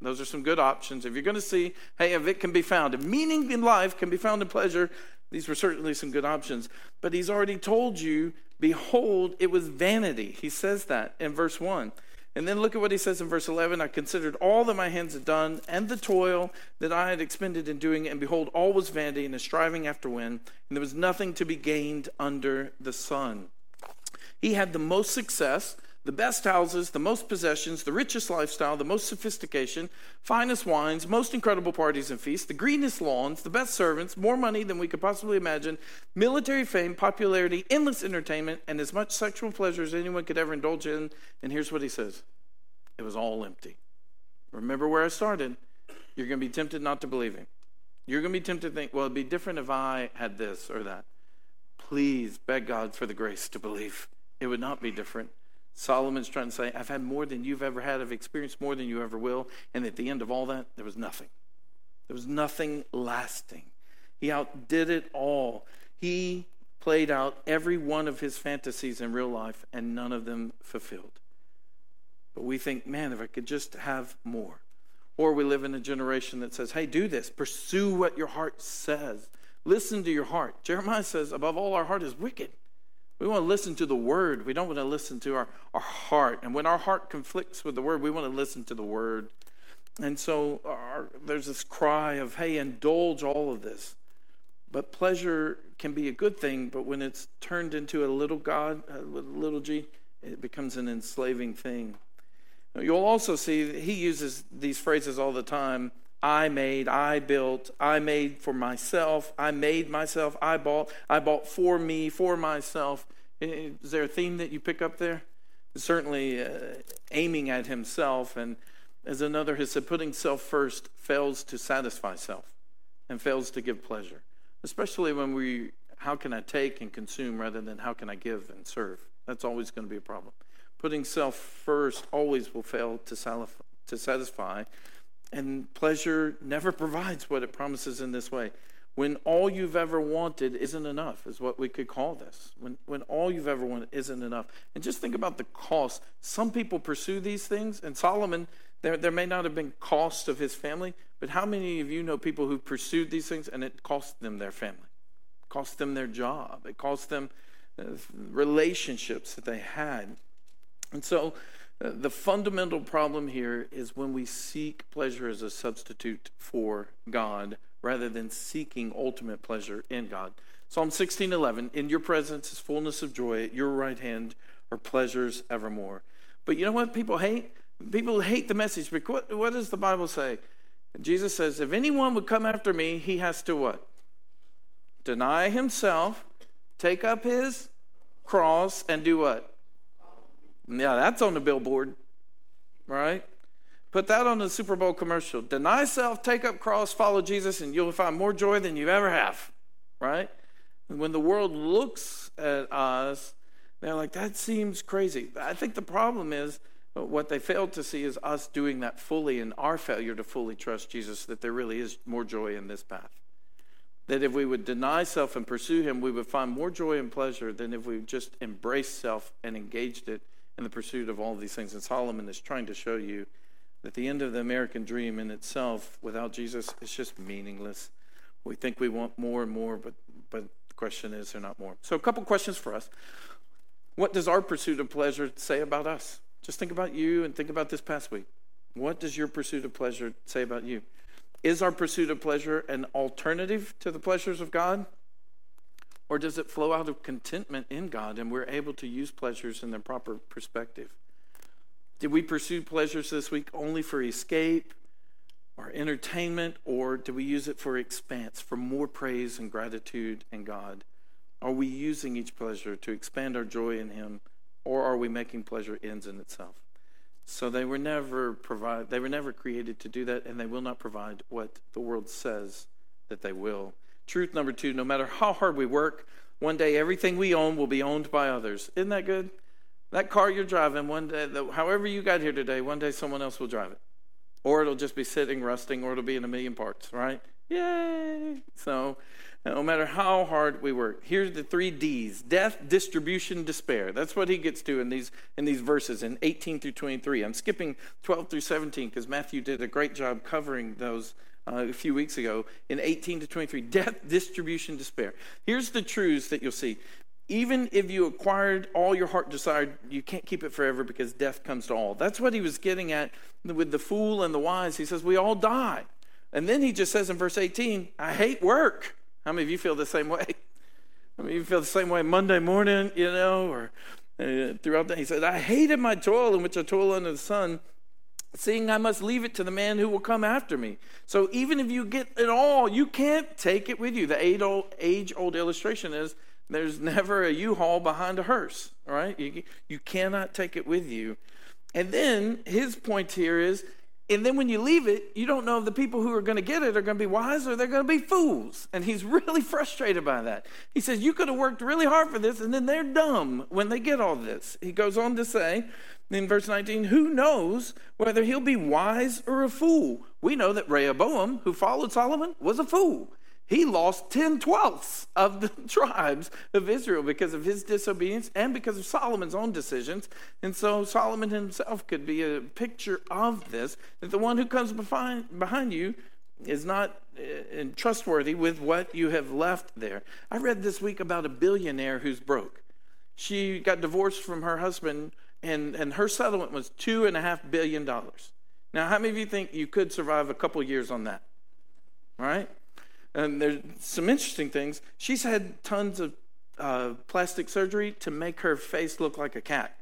Those are some good options. If you're going to see, hey, if it can be found, if meaning in life can be found in pleasure, these were certainly some good options. But he's already told you, behold, it was vanity. He says that in verse 1. And then look at what he says in verse 11 I considered all that my hands had done and the toil that I had expended in doing and behold, all was vanity and a striving after wind, and there was nothing to be gained under the sun. He had the most success the best houses, the most possessions, the richest lifestyle, the most sophistication, finest wines, most incredible parties and feasts, the greenest lawns, the best servants, more money than we could possibly imagine, military fame, popularity, endless entertainment, and as much sexual pleasure as anyone could ever indulge in. And here's what he says it was all empty. Remember where I started. You're going to be tempted not to believe him. You're going to be tempted to think, well, it'd be different if I had this or that. Please beg God for the grace to believe. It would not be different. Solomon's trying to say, I've had more than you've ever had. I've experienced more than you ever will. And at the end of all that, there was nothing. There was nothing lasting. He outdid it all. He played out every one of his fantasies in real life, and none of them fulfilled. But we think, man, if I could just have more. Or we live in a generation that says, hey, do this. Pursue what your heart says. Listen to your heart. Jeremiah says, above all, our heart is wicked. We want to listen to the word. We don't want to listen to our, our heart. And when our heart conflicts with the word, we want to listen to the word. And so our, there's this cry of, hey, indulge all of this. But pleasure can be a good thing, but when it's turned into a little God, a little g, it becomes an enslaving thing. You'll also see he uses these phrases all the time I made, I built, I made for myself, I made myself, I bought, I bought for me, for myself. Is there a theme that you pick up there? Certainly uh, aiming at himself, and as another has said, putting self first fails to satisfy self and fails to give pleasure, especially when we, how can I take and consume rather than how can I give and serve? That's always going to be a problem. Putting self first always will fail to satisfy and pleasure never provides what it promises in this way. When all you've ever wanted isn't enough, is what we could call this. When, when all you've ever wanted isn't enough. And just think about the cost. Some people pursue these things, and Solomon, there, there may not have been cost of his family, but how many of you know people who pursued these things and it cost them their family? It cost them their job. It cost them uh, relationships that they had. And so the fundamental problem here is when we seek pleasure as a substitute for God rather than seeking ultimate pleasure in God. Psalm 16:11 In your presence is fullness of joy at your right hand are pleasures evermore. But you know what people hate? People hate the message. But what, what does the Bible say? Jesus says, if anyone would come after me, he has to what? Deny himself, take up his cross, and do what? Yeah, that's on the billboard, right? Put that on the Super Bowl commercial. Deny self, take up cross, follow Jesus, and you'll find more joy than you ever have, right? And when the world looks at us, they're like, that seems crazy. I think the problem is uh, what they failed to see is us doing that fully and our failure to fully trust Jesus, that there really is more joy in this path. that if we would deny self and pursue Him, we would find more joy and pleasure than if we just embraced self and engaged it in the pursuit of all these things. And Solomon is trying to show you that the end of the American dream in itself, without Jesus, is just meaningless. We think we want more and more, but but the question is, there not more. So, a couple questions for us. What does our pursuit of pleasure say about us? Just think about you and think about this past week. What does your pursuit of pleasure say about you? Is our pursuit of pleasure an alternative to the pleasures of God? Or does it flow out of contentment in God and we're able to use pleasures in their proper perspective? Did we pursue pleasures this week only for escape or entertainment, or do we use it for expanse, for more praise and gratitude in God? Are we using each pleasure to expand our joy in Him, or are we making pleasure ends in itself? So they were never provide they were never created to do that, and they will not provide what the world says that they will. Truth number two: no matter how hard we work, one day everything we own will be owned by others. Isn't that good? That car you're driving, one day, however you got here today, one day someone else will drive it or it'll just be sitting, rusting, or it'll be in a million parts, right? Yay! So, no matter how hard we work, here's the three D's: death, distribution, despair. That's what he gets to in these in these verses in 18 through 23. I'm skipping 12 through 17 because Matthew did a great job covering those uh, a few weeks ago. In 18 to 23, death, distribution, despair. Here's the truths that you'll see even if you acquired all your heart desired, you can't keep it forever because death comes to all. That's what he was getting at with the fool and the wise. He says, We all die. And then he just says in verse 18, I hate work. How many of you feel the same way? I mean, you feel the same way Monday morning, you know, or uh, throughout the day. He said, I hated my toil in which I toil under the sun, seeing I must leave it to the man who will come after me. So even if you get it all, you can't take it with you. The age old illustration is there's never a U-Haul behind a hearse, right? You, you cannot take it with you. And then his point here is, and then when you leave it, you don't know if the people who are going to get it are going to be wise or they're going to be fools. And he's really frustrated by that. He says, You could have worked really hard for this, and then they're dumb when they get all this. He goes on to say in verse 19, Who knows whether he'll be wise or a fool? We know that Rehoboam, who followed Solomon, was a fool he lost 10 twelfths of the tribes of Israel because of his disobedience and because of Solomon's own decisions. And so Solomon himself could be a picture of this that the one who comes behind, behind you is not uh, trustworthy with what you have left there. I read this week about a billionaire who's broke. She got divorced from her husband, and, and her settlement was $2.5 billion. Now, how many of you think you could survive a couple years on that? All right? And there's some interesting things. She's had tons of uh, plastic surgery to make her face look like a cat,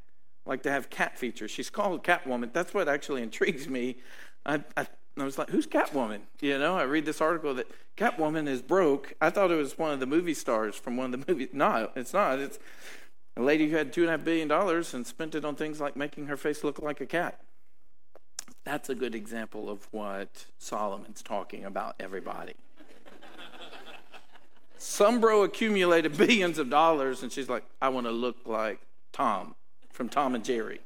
like to have cat features. She's called Catwoman. That's what actually intrigues me. I, I, I was like, who's Catwoman? You know, I read this article that Catwoman is broke. I thought it was one of the movie stars from one of the movies. No, it's not. It's a lady who had two and a half billion dollars and spent it on things like making her face look like a cat. That's a good example of what Solomon's talking about, everybody. Some bro accumulated billions of dollars, and she's like, I want to look like Tom from Tom and Jerry.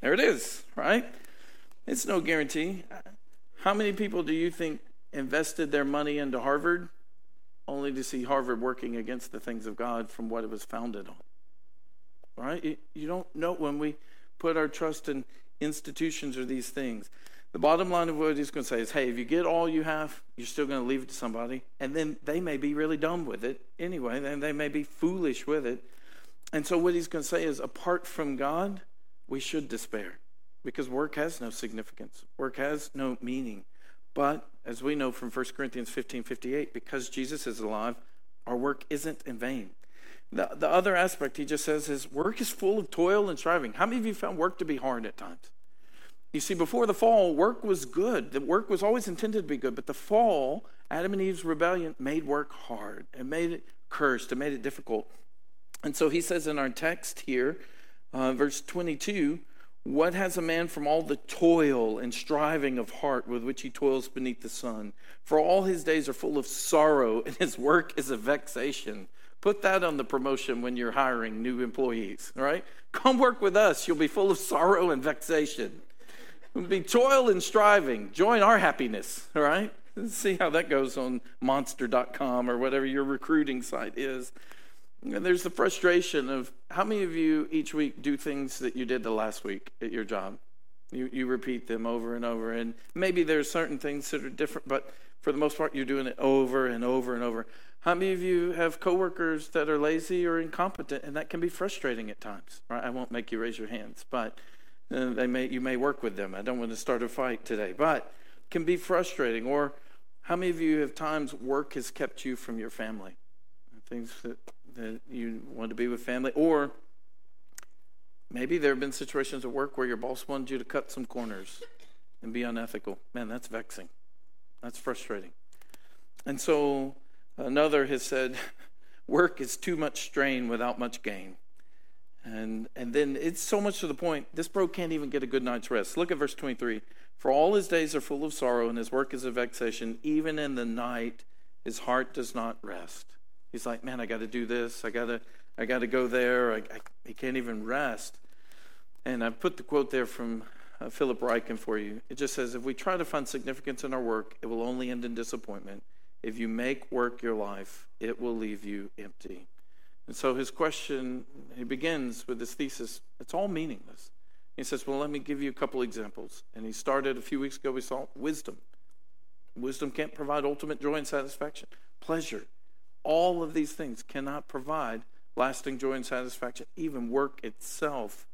there it is, right? It's no guarantee. How many people do you think invested their money into Harvard only to see Harvard working against the things of God from what it was founded on? Right? You don't know when we put our trust in institutions or these things. The bottom line of what he's going to say is hey, if you get all you have, you're still going to leave it to somebody. And then they may be really dumb with it anyway, then they may be foolish with it. And so what he's going to say is apart from God, we should despair because work has no significance, work has no meaning. But as we know from 1 Corinthians 15 58, because Jesus is alive, our work isn't in vain. The, the other aspect he just says is work is full of toil and striving. How many of you found work to be hard at times? You see, before the fall, work was good. The work was always intended to be good, but the fall, Adam and Eve's rebellion, made work hard. It made it cursed. It made it difficult. And so he says in our text here, uh, verse 22, what has a man from all the toil and striving of heart with which he toils beneath the sun? For all his days are full of sorrow, and his work is a vexation. Put that on the promotion when you're hiring new employees, all right? Come work with us. You'll be full of sorrow and vexation. It'll be toil and striving. Join our happiness, all right? See how that goes on monster.com or whatever your recruiting site is. And there's the frustration of how many of you each week do things that you did the last week at your job? You, you repeat them over and over. And maybe there's certain things that are different, but for the most part, you're doing it over and over and over. How many of you have coworkers that are lazy or incompetent, and that can be frustrating at times? Right? I won't make you raise your hands, but uh, they may you may work with them. I don't want to start a fight today, but can be frustrating. Or how many of you have times work has kept you from your family, things that that you want to be with family, or maybe there have been situations at work where your boss wanted you to cut some corners and be unethical. Man, that's vexing. That's frustrating. And so another has said, work is too much strain without much gain. And and then it's so much to the point, this bro can't even get a good night's rest. Look at verse 23. For all his days are full of sorrow, and his work is a vexation. Even in the night, his heart does not rest. He's like, man, I got to do this. I got to, I got to go there. I, I, he can't even rest. And I put the quote there from uh, Philip Ryken for you. It just says, if we try to find significance in our work, it will only end in disappointment. If you make work your life, it will leave you empty. And so his question, he begins with this thesis it's all meaningless. He says, Well, let me give you a couple examples. And he started a few weeks ago, we saw wisdom. Wisdom can't provide ultimate joy and satisfaction. Pleasure. All of these things cannot provide lasting joy and satisfaction. Even work itself,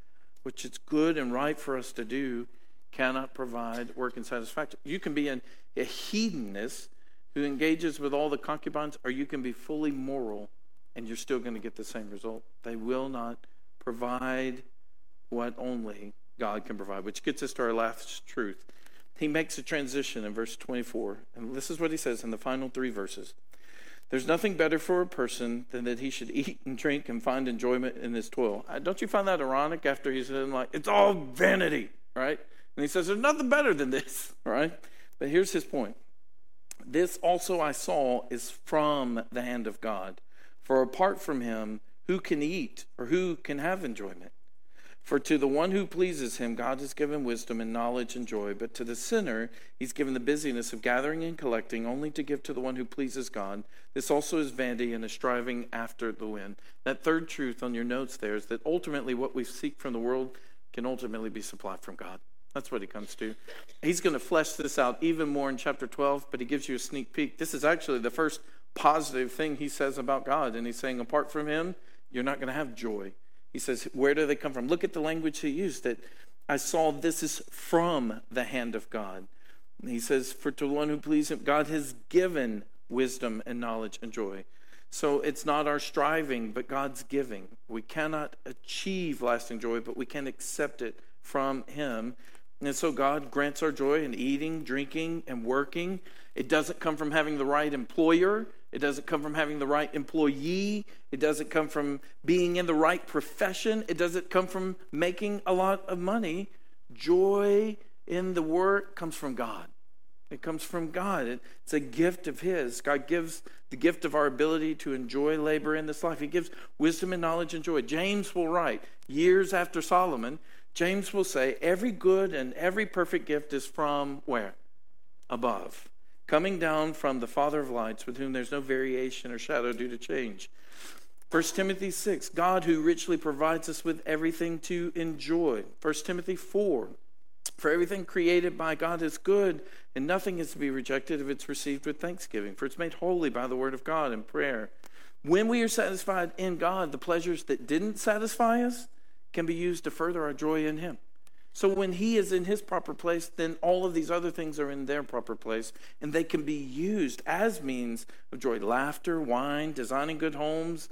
which it's good and right for us to do, cannot provide work and satisfaction. You can be a hedonist who engages with all the concubines, or you can be fully moral and you're still going to get the same result. They will not provide what only God can provide, which gets us to our last truth. He makes a transition in verse 24, and this is what he says in the final three verses. There's nothing better for a person than that he should eat and drink and find enjoyment in his toil. Uh, don't you find that ironic after he's saying, like, it's all vanity, right? And he says, there's nothing better than this, right? But here's his point. This also I saw is from the hand of God. For apart from him, who can eat or who can have enjoyment? For to the one who pleases him, God has given wisdom and knowledge and joy. But to the sinner, he's given the busyness of gathering and collecting, only to give to the one who pleases God. This also is vanity and a striving after the wind. That third truth on your notes there is that ultimately what we seek from the world can ultimately be supplied from God. That's what he comes to. He's going to flesh this out even more in chapter 12, but he gives you a sneak peek. This is actually the first positive thing he says about God. And he's saying, apart from him, you're not going to have joy. He says, Where do they come from? Look at the language he used that I saw this is from the hand of God. He says, For to one who pleases him, God has given wisdom and knowledge and joy. So it's not our striving, but God's giving. We cannot achieve lasting joy, but we can accept it from Him. And so God grants our joy in eating, drinking, and working. It doesn't come from having the right employer. It doesn't come from having the right employee. It doesn't come from being in the right profession. It doesn't come from making a lot of money. Joy in the work comes from God. It comes from God. It's a gift of His. God gives the gift of our ability to enjoy labor in this life. He gives wisdom and knowledge and joy. James will write, years after Solomon, James will say, every good and every perfect gift is from where? Above coming down from the Father of lights, with whom there's no variation or shadow due to change. 1 Timothy 6, God who richly provides us with everything to enjoy. 1 Timothy 4, for everything created by God is good, and nothing is to be rejected if it's received with thanksgiving, for it's made holy by the word of God and prayer. When we are satisfied in God, the pleasures that didn't satisfy us can be used to further our joy in Him. So when he is in his proper place, then all of these other things are in their proper place, and they can be used as means of joy. Laughter, wine, designing good homes,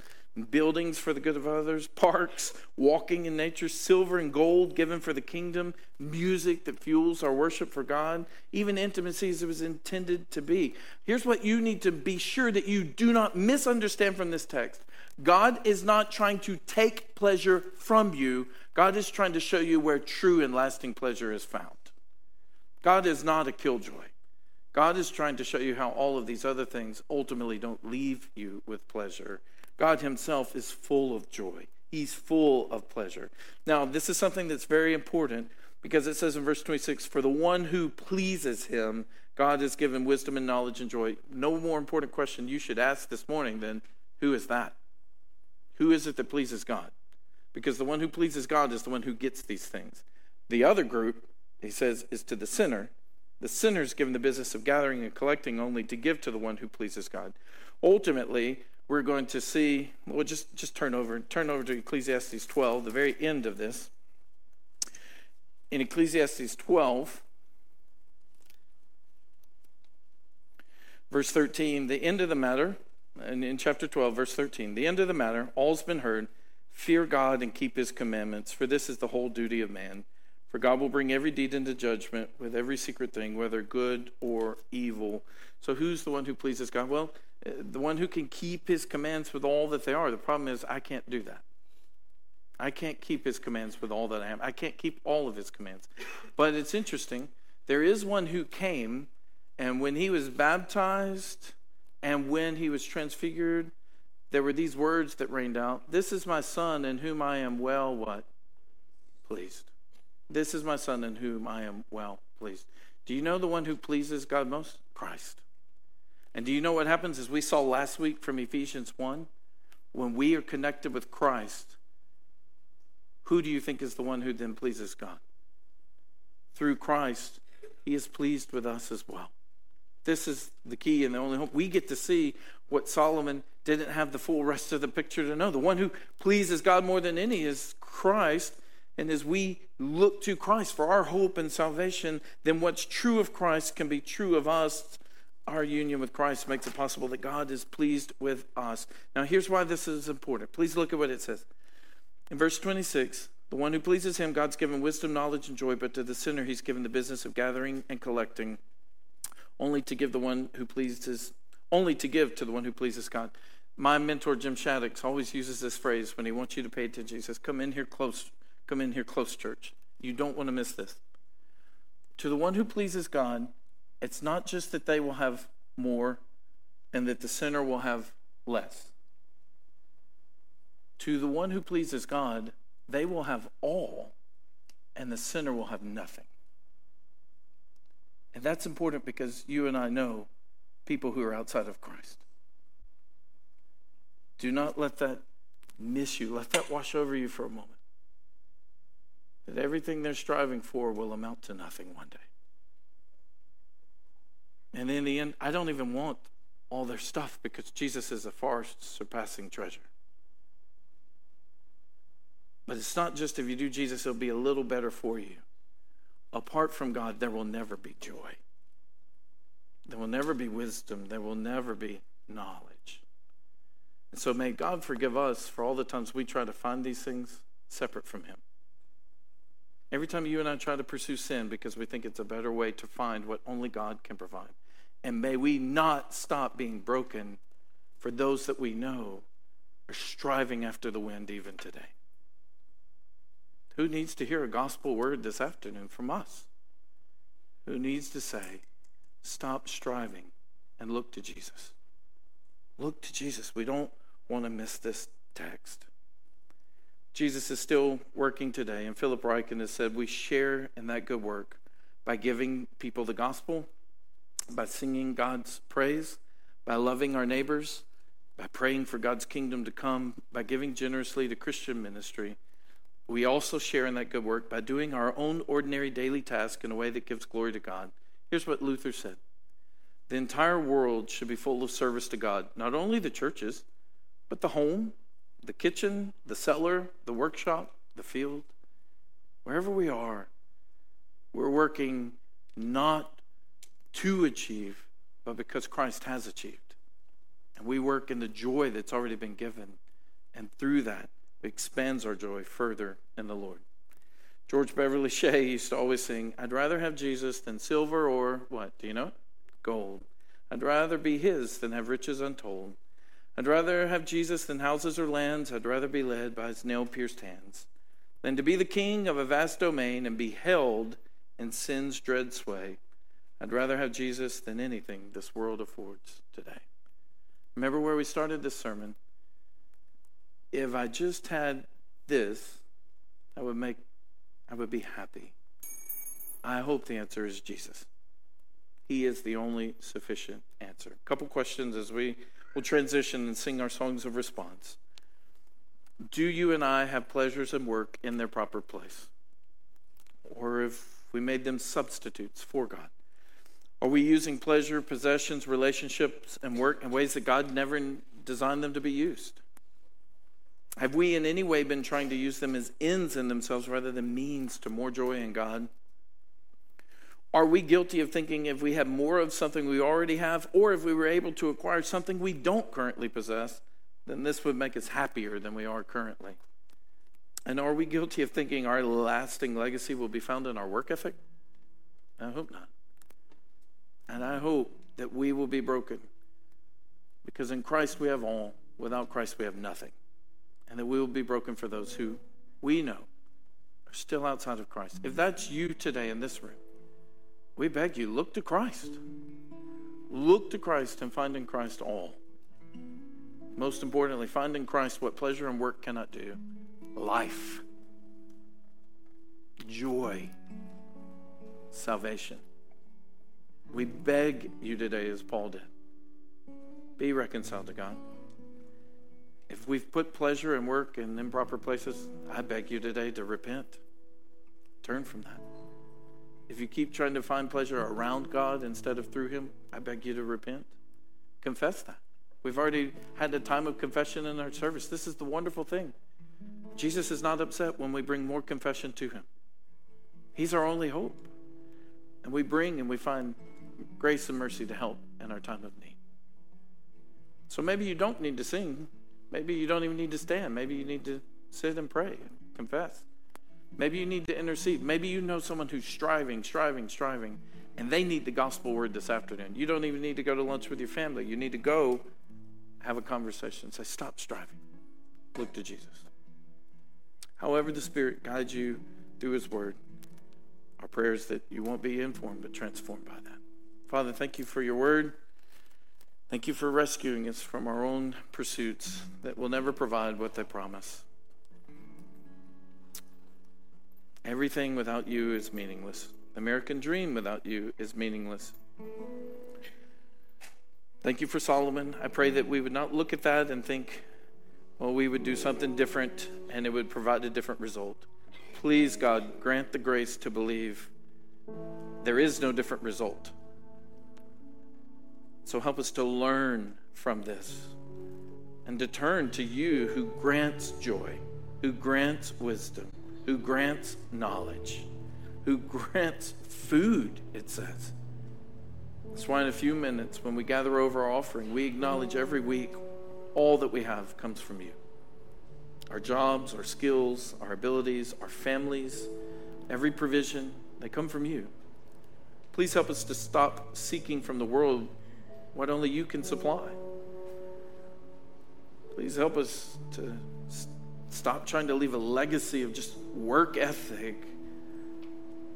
buildings for the good of others, parks, walking in nature, silver and gold given for the kingdom, music that fuels our worship for God, even intimacy as it was intended to be. Here's what you need to be sure that you do not misunderstand from this text God is not trying to take pleasure from you God is trying to show you where true and lasting pleasure is found. God is not a killjoy. God is trying to show you how all of these other things ultimately don't leave you with pleasure. God Himself is full of joy, He's full of pleasure. Now, this is something that's very important Because it says in verse 26 For the one who pleases him, God has given wisdom and knowledge and joy. No more important question you should ask this morning than who is that? Who is it that pleases God? Because the one who pleases God is the one who gets these things. The other group, he says, is to the sinner. The sinner is given the business of gathering and collecting only to give to the one who pleases God. Ultimately, we're going to see, well, just, just turn over, turn over to Ecclesiastes 12, the very end of this. In Ecclesiastes 12, verse 13, the end of the matter, and in chapter 12, verse 13, the end of the matter, all's been heard. Fear God and keep his commandments, for this is the whole duty of man. For God will bring every deed into judgment with every secret thing, whether good or evil. So, who's the one who pleases God? Well, uh, the one who can keep his commands with all that they are. The problem is, I can't do that. I can't keep his commands with all that I am. I can't keep all of his commands. But it's interesting. There is one who came, and when he was baptized and when he was transfigured, there were these words that rained out This is my son in whom I am well, what? Pleased. This is my son in whom I am well pleased. Do you know the one who pleases God most? Christ. And do you know what happens as we saw last week from Ephesians 1? When we are connected with Christ, who do you think is the one who then pleases God? Through Christ, he is pleased with us as well. This is the key and the only hope. We get to see what Solomon didn't have the full rest of the picture to know. The one who pleases God more than any is Christ. And as we look to Christ for our hope and salvation, then what's true of Christ can be true of us our union with Christ makes it possible that God is pleased with us. Now, here's why this is important. Please look at what it says. In verse 26, the one who pleases him, God's given wisdom, knowledge, and joy, but to the sinner, he's given the business of gathering and collecting, only to give the one who pleases, only to give to the one who pleases God. My mentor, Jim Shaddix, always uses this phrase when he wants you to pay attention. He says, Come in here close, come in here close, church. You don't want to miss this. To the one who pleases God, it's not just that they will have more and that the sinner will have less. To the one who pleases God, they will have all and the sinner will have nothing. And that's important because you and I know people who are outside of Christ. Do not let that miss you. Let that wash over you for a moment. That everything they're striving for will amount to nothing one day. And in the end, I don't even want all their stuff because Jesus is a far surpassing treasure. But it's not just if you do Jesus, it'll be a little better for you. Apart from God, there will never be joy. There will never be wisdom. There will never be knowledge. And so may God forgive us for all the times we try to find these things separate from Him. Every time you and I try to pursue sin because we think it's a better way to find what only God can provide. And may we not stop being broken for those that we know are striving after the wind even today. Who needs to hear a gospel word this afternoon from us? Who needs to say, stop striving and look to Jesus? Look to Jesus. We don't want to miss this text. Jesus is still working today, and Philip Ryken has said we share in that good work by giving people the gospel by singing God's praise, by loving our neighbors, by praying for God's kingdom to come, by giving generously to Christian ministry. We also share in that good work by doing our own ordinary daily task in a way that gives glory to God. Here's what Luther said The entire world should be full of service to God, not only the churches, but the home, the kitchen, the cellar, the workshop, the field. Wherever we are, we're working not to achieve, but because Christ has achieved. And we work in the joy that's already been given. And through that, expands our joy further in the Lord. George Beverly Shea used to always sing, I'd rather have Jesus than silver or what? Do you know? Gold. I'd rather be his than have riches untold. I'd rather have Jesus than houses or lands. I'd rather be led by his nail pierced hands than to be the king of a vast domain and be held in sin's dread sway. I'd rather have Jesus than anything this world affords today. Remember where we started this sermon? If I just had this, I would make I would be happy. I hope the answer is Jesus. He is the only sufficient answer. A couple questions as we will transition and sing our songs of response. Do you and I have pleasures and work in their proper place? Or have we made them substitutes for God? Are we using pleasure, possessions, relationships, and work in ways that God never designed them to be used? Have we in any way been trying to use them as ends in themselves rather than means to more joy in God? Are we guilty of thinking if we have more of something we already have, or if we were able to acquire something we don't currently possess, then this would make us happier than we are currently? And are we guilty of thinking our lasting legacy will be found in our work ethic? I hope not. And I hope that we will be broken. Because in Christ we have all, without Christ we have nothing. And that we will be broken for those who we know are still outside of Christ. If that's you today in this room, we beg you, look to Christ. Look to Christ and find in Christ all. Most importantly, find in Christ what pleasure and work cannot do life, joy, salvation. We beg you today, as Paul did, be reconciled to God. If we've put pleasure and work in improper places, I beg you today to repent. Turn from that. If you keep trying to find pleasure around God instead of through Him, I beg you to repent. Confess that. We've already had a time of confession in our service. This is the wonderful thing. Jesus is not upset when we bring more confession to Him, He's our only hope. And we bring and we find grace and mercy to help in our time of need. So maybe you don't need to sing. Maybe you don't even need to stand. Maybe you need to sit and pray confess. Maybe you need to intercede. Maybe you know someone who's striving, striving, striving, and they need the gospel word this afternoon. You don't even need to go to lunch with your family. You need to go have a conversation. Say, stop striving. Look to Jesus. However, the Spirit guides you through His word, our prayers that you won't be informed but transformed by that. Father, thank you for your word. Thank you for rescuing us from our own pursuits that will never provide what they promise. Everything without you is meaningless. American dream without you is meaningless. Thank you for Solomon. I pray that we would not look at that and think, well, we would do something different and it would provide a different result. Please, God, grant the grace to believe there is no different result. So help us to learn from this and to turn to you who grants joy, who grants wisdom, who grants knowledge, who grants food, it says. That's why in a few minutes, when we gather over our offering, we acknowledge every week all that we have comes from you. Our jobs, our skills, our abilities, our families, every provision, they come from you. Please help us to stop seeking from the world what only you can supply. Please help us to stop trying to leave a legacy of just work ethic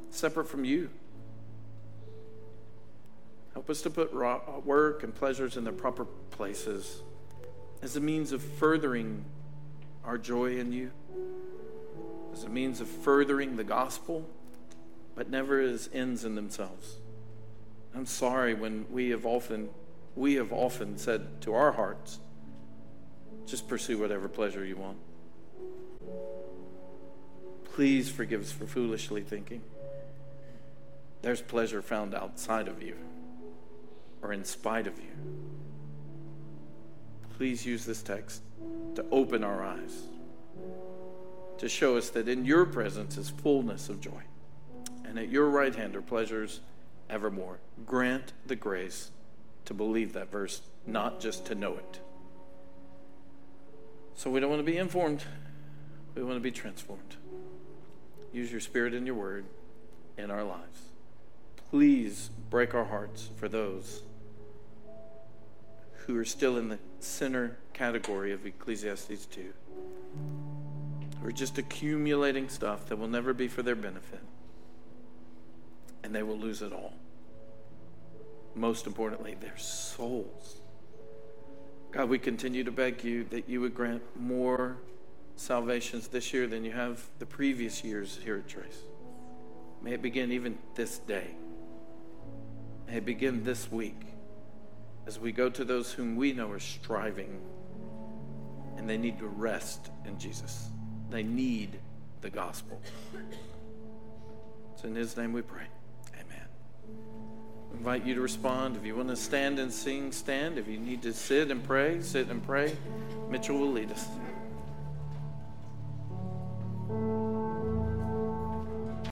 separate from you. Help us to put uh, work and pleasures in their proper places as a means of furthering our joy in you, as a means of furthering the gospel, but never as ends in themselves. I'm sorry when we have often we have often said to our hearts, just pursue whatever pleasure you want. Please forgive us for foolishly thinking. There's pleasure found outside of you or in spite of you. Please use this text to open our eyes, to show us that in your presence is fullness of joy, and at your right hand are pleasures evermore. Grant the grace to believe that verse, not just to know it. So we don't want to be informed, we want to be transformed. Use your spirit and your word in our lives. Please break our hearts for those who are still in the sinner category of Ecclesiastes 2. Who are just accumulating stuff that will never be for their benefit. And they will lose it all most importantly, their souls. God, we continue to beg you that you would grant more salvations this year than you have the previous years here at Trace. May it begin even this day. May it begin this week as we go to those whom we know are striving and they need to rest in Jesus. They need the gospel. It's in His name we pray invite you to respond. If you want to stand and sing, stand. If you need to sit and pray, sit and pray. Mitchell will lead us.